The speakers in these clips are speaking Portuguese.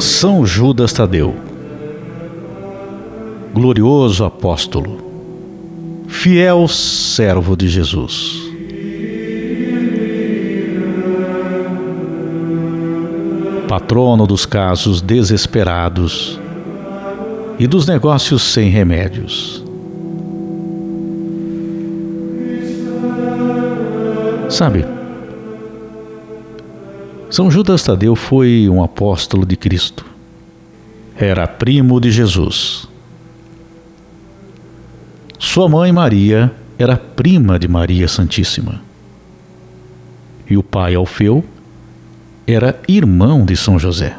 São Judas Tadeu, glorioso apóstolo, fiel servo de Jesus. Patrono dos casos desesperados e dos negócios sem remédios. Sabe, São Judas Tadeu foi um apóstolo de Cristo. Era primo de Jesus. Sua mãe Maria era prima de Maria Santíssima. E o pai Alfeu era irmão de São José.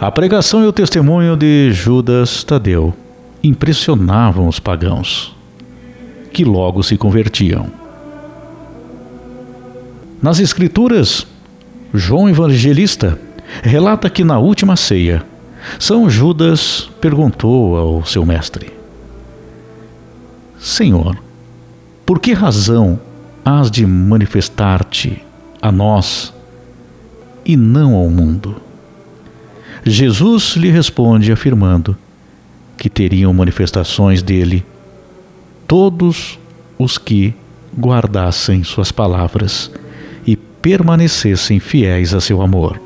A pregação e o testemunho de Judas Tadeu impressionavam os pagãos, que logo se convertiam. Nas Escrituras, João Evangelista relata que na última ceia, São Judas perguntou ao seu mestre: Senhor, por que razão has de manifestar-te a nós e não ao mundo? Jesus lhe responde afirmando que teriam manifestações dele todos os que guardassem suas palavras e permanecessem fiéis a seu amor.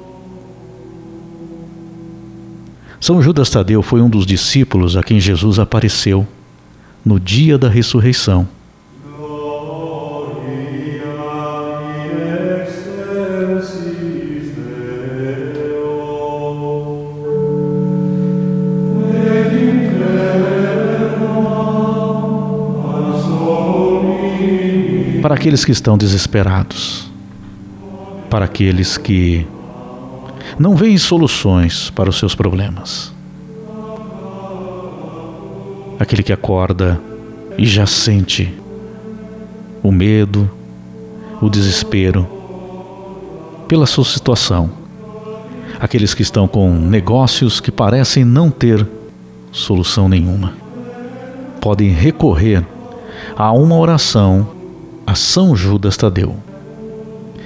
São Judas Tadeu foi um dos discípulos a quem Jesus apareceu no dia da ressurreição. Aqueles que estão desesperados, para aqueles que não veem soluções para os seus problemas aquele que acorda e já sente o medo, o desespero pela sua situação. Aqueles que estão com negócios que parecem não ter solução nenhuma. Podem recorrer a uma oração a São Judas Tadeu.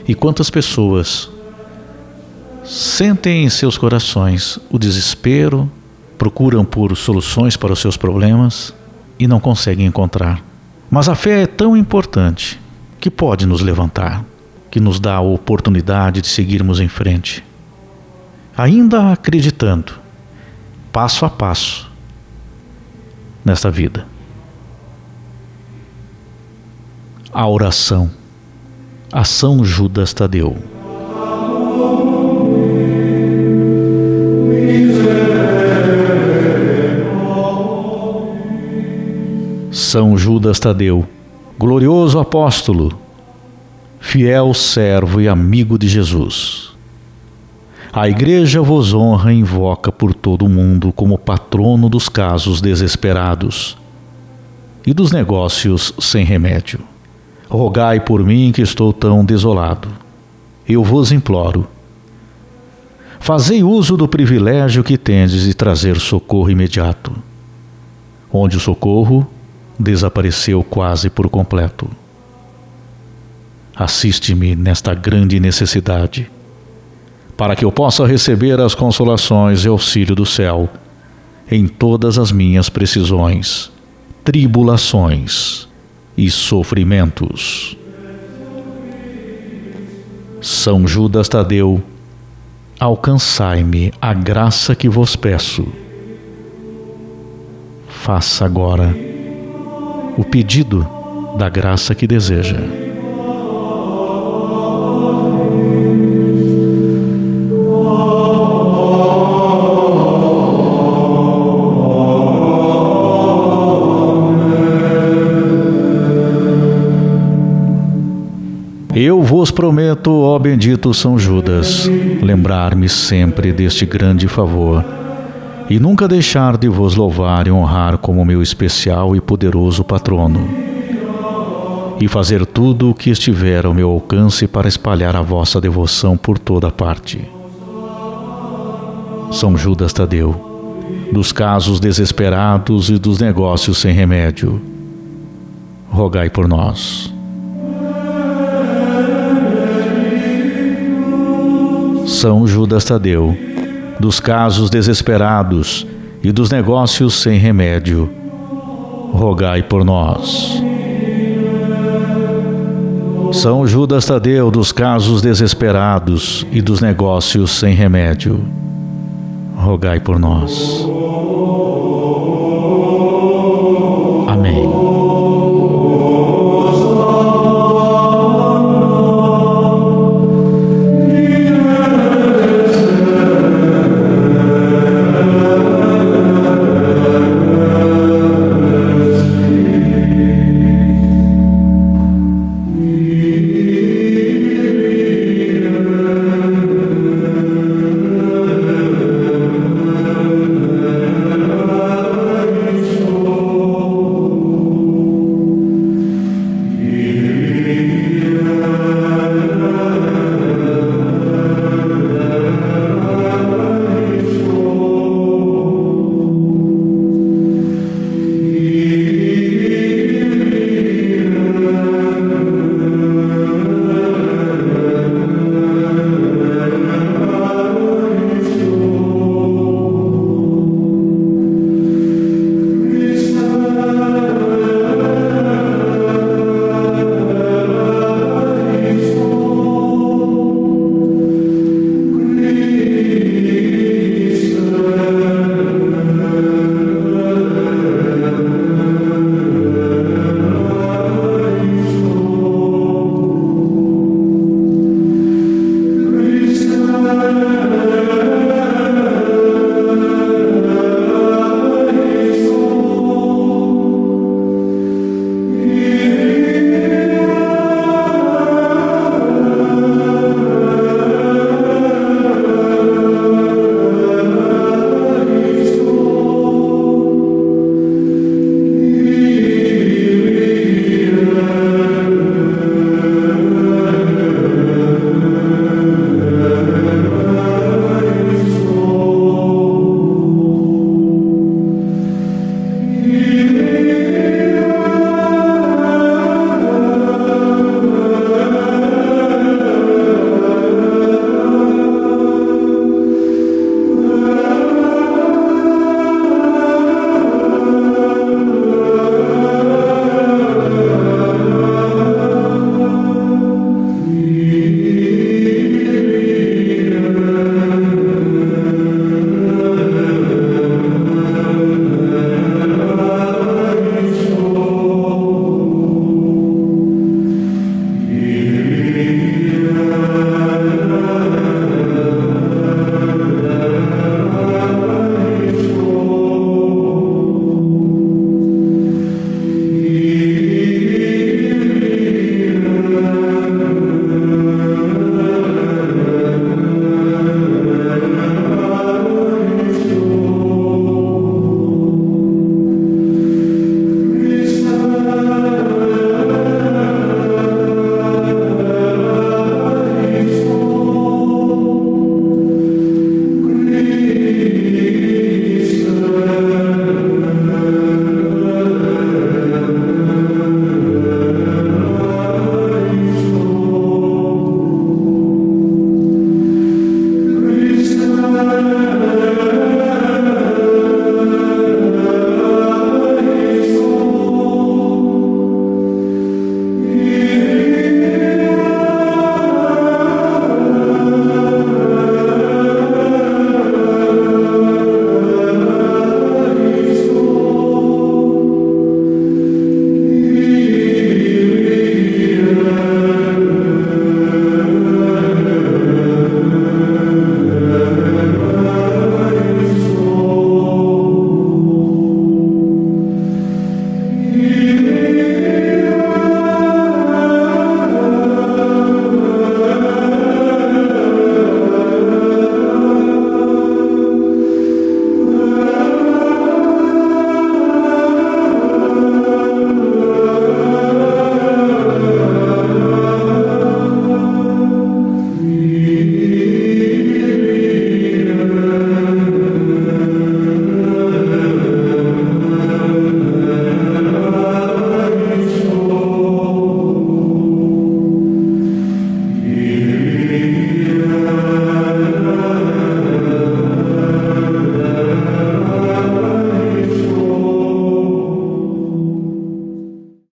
E quantas pessoas sentem em seus corações o desespero, procuram por soluções para os seus problemas e não conseguem encontrar. Mas a fé é tão importante que pode nos levantar, que nos dá a oportunidade de seguirmos em frente. Ainda acreditando, passo a passo, nesta vida. A oração, a São Judas Tadeu. São Judas Tadeu, glorioso apóstolo, fiel servo e amigo de Jesus. A Igreja vos honra e invoca por todo o mundo como patrono dos casos desesperados e dos negócios sem remédio. Rogai por mim que estou tão desolado. Eu vos imploro. Fazei uso do privilégio que tendes de trazer socorro imediato. Onde o socorro desapareceu quase por completo. Assiste-me nesta grande necessidade, para que eu possa receber as consolações e auxílio do céu em todas as minhas precisões, tribulações e sofrimentos. São Judas Tadeu, alcançai-me a graça que vos peço. Faça agora o pedido da graça que deseja. Vos prometo, ó bendito São Judas, lembrar-me sempre deste grande favor e nunca deixar de vos louvar e honrar como meu especial e poderoso patrono. e fazer tudo o que estiver ao meu alcance para espalhar a vossa devoção por toda parte. São Judas Tadeu, dos casos desesperados e dos negócios sem remédio, rogai por nós. São Judas Tadeu, dos casos desesperados e dos negócios sem remédio, rogai por nós. São Judas Tadeu dos casos desesperados e dos negócios sem remédio. Rogai por nós.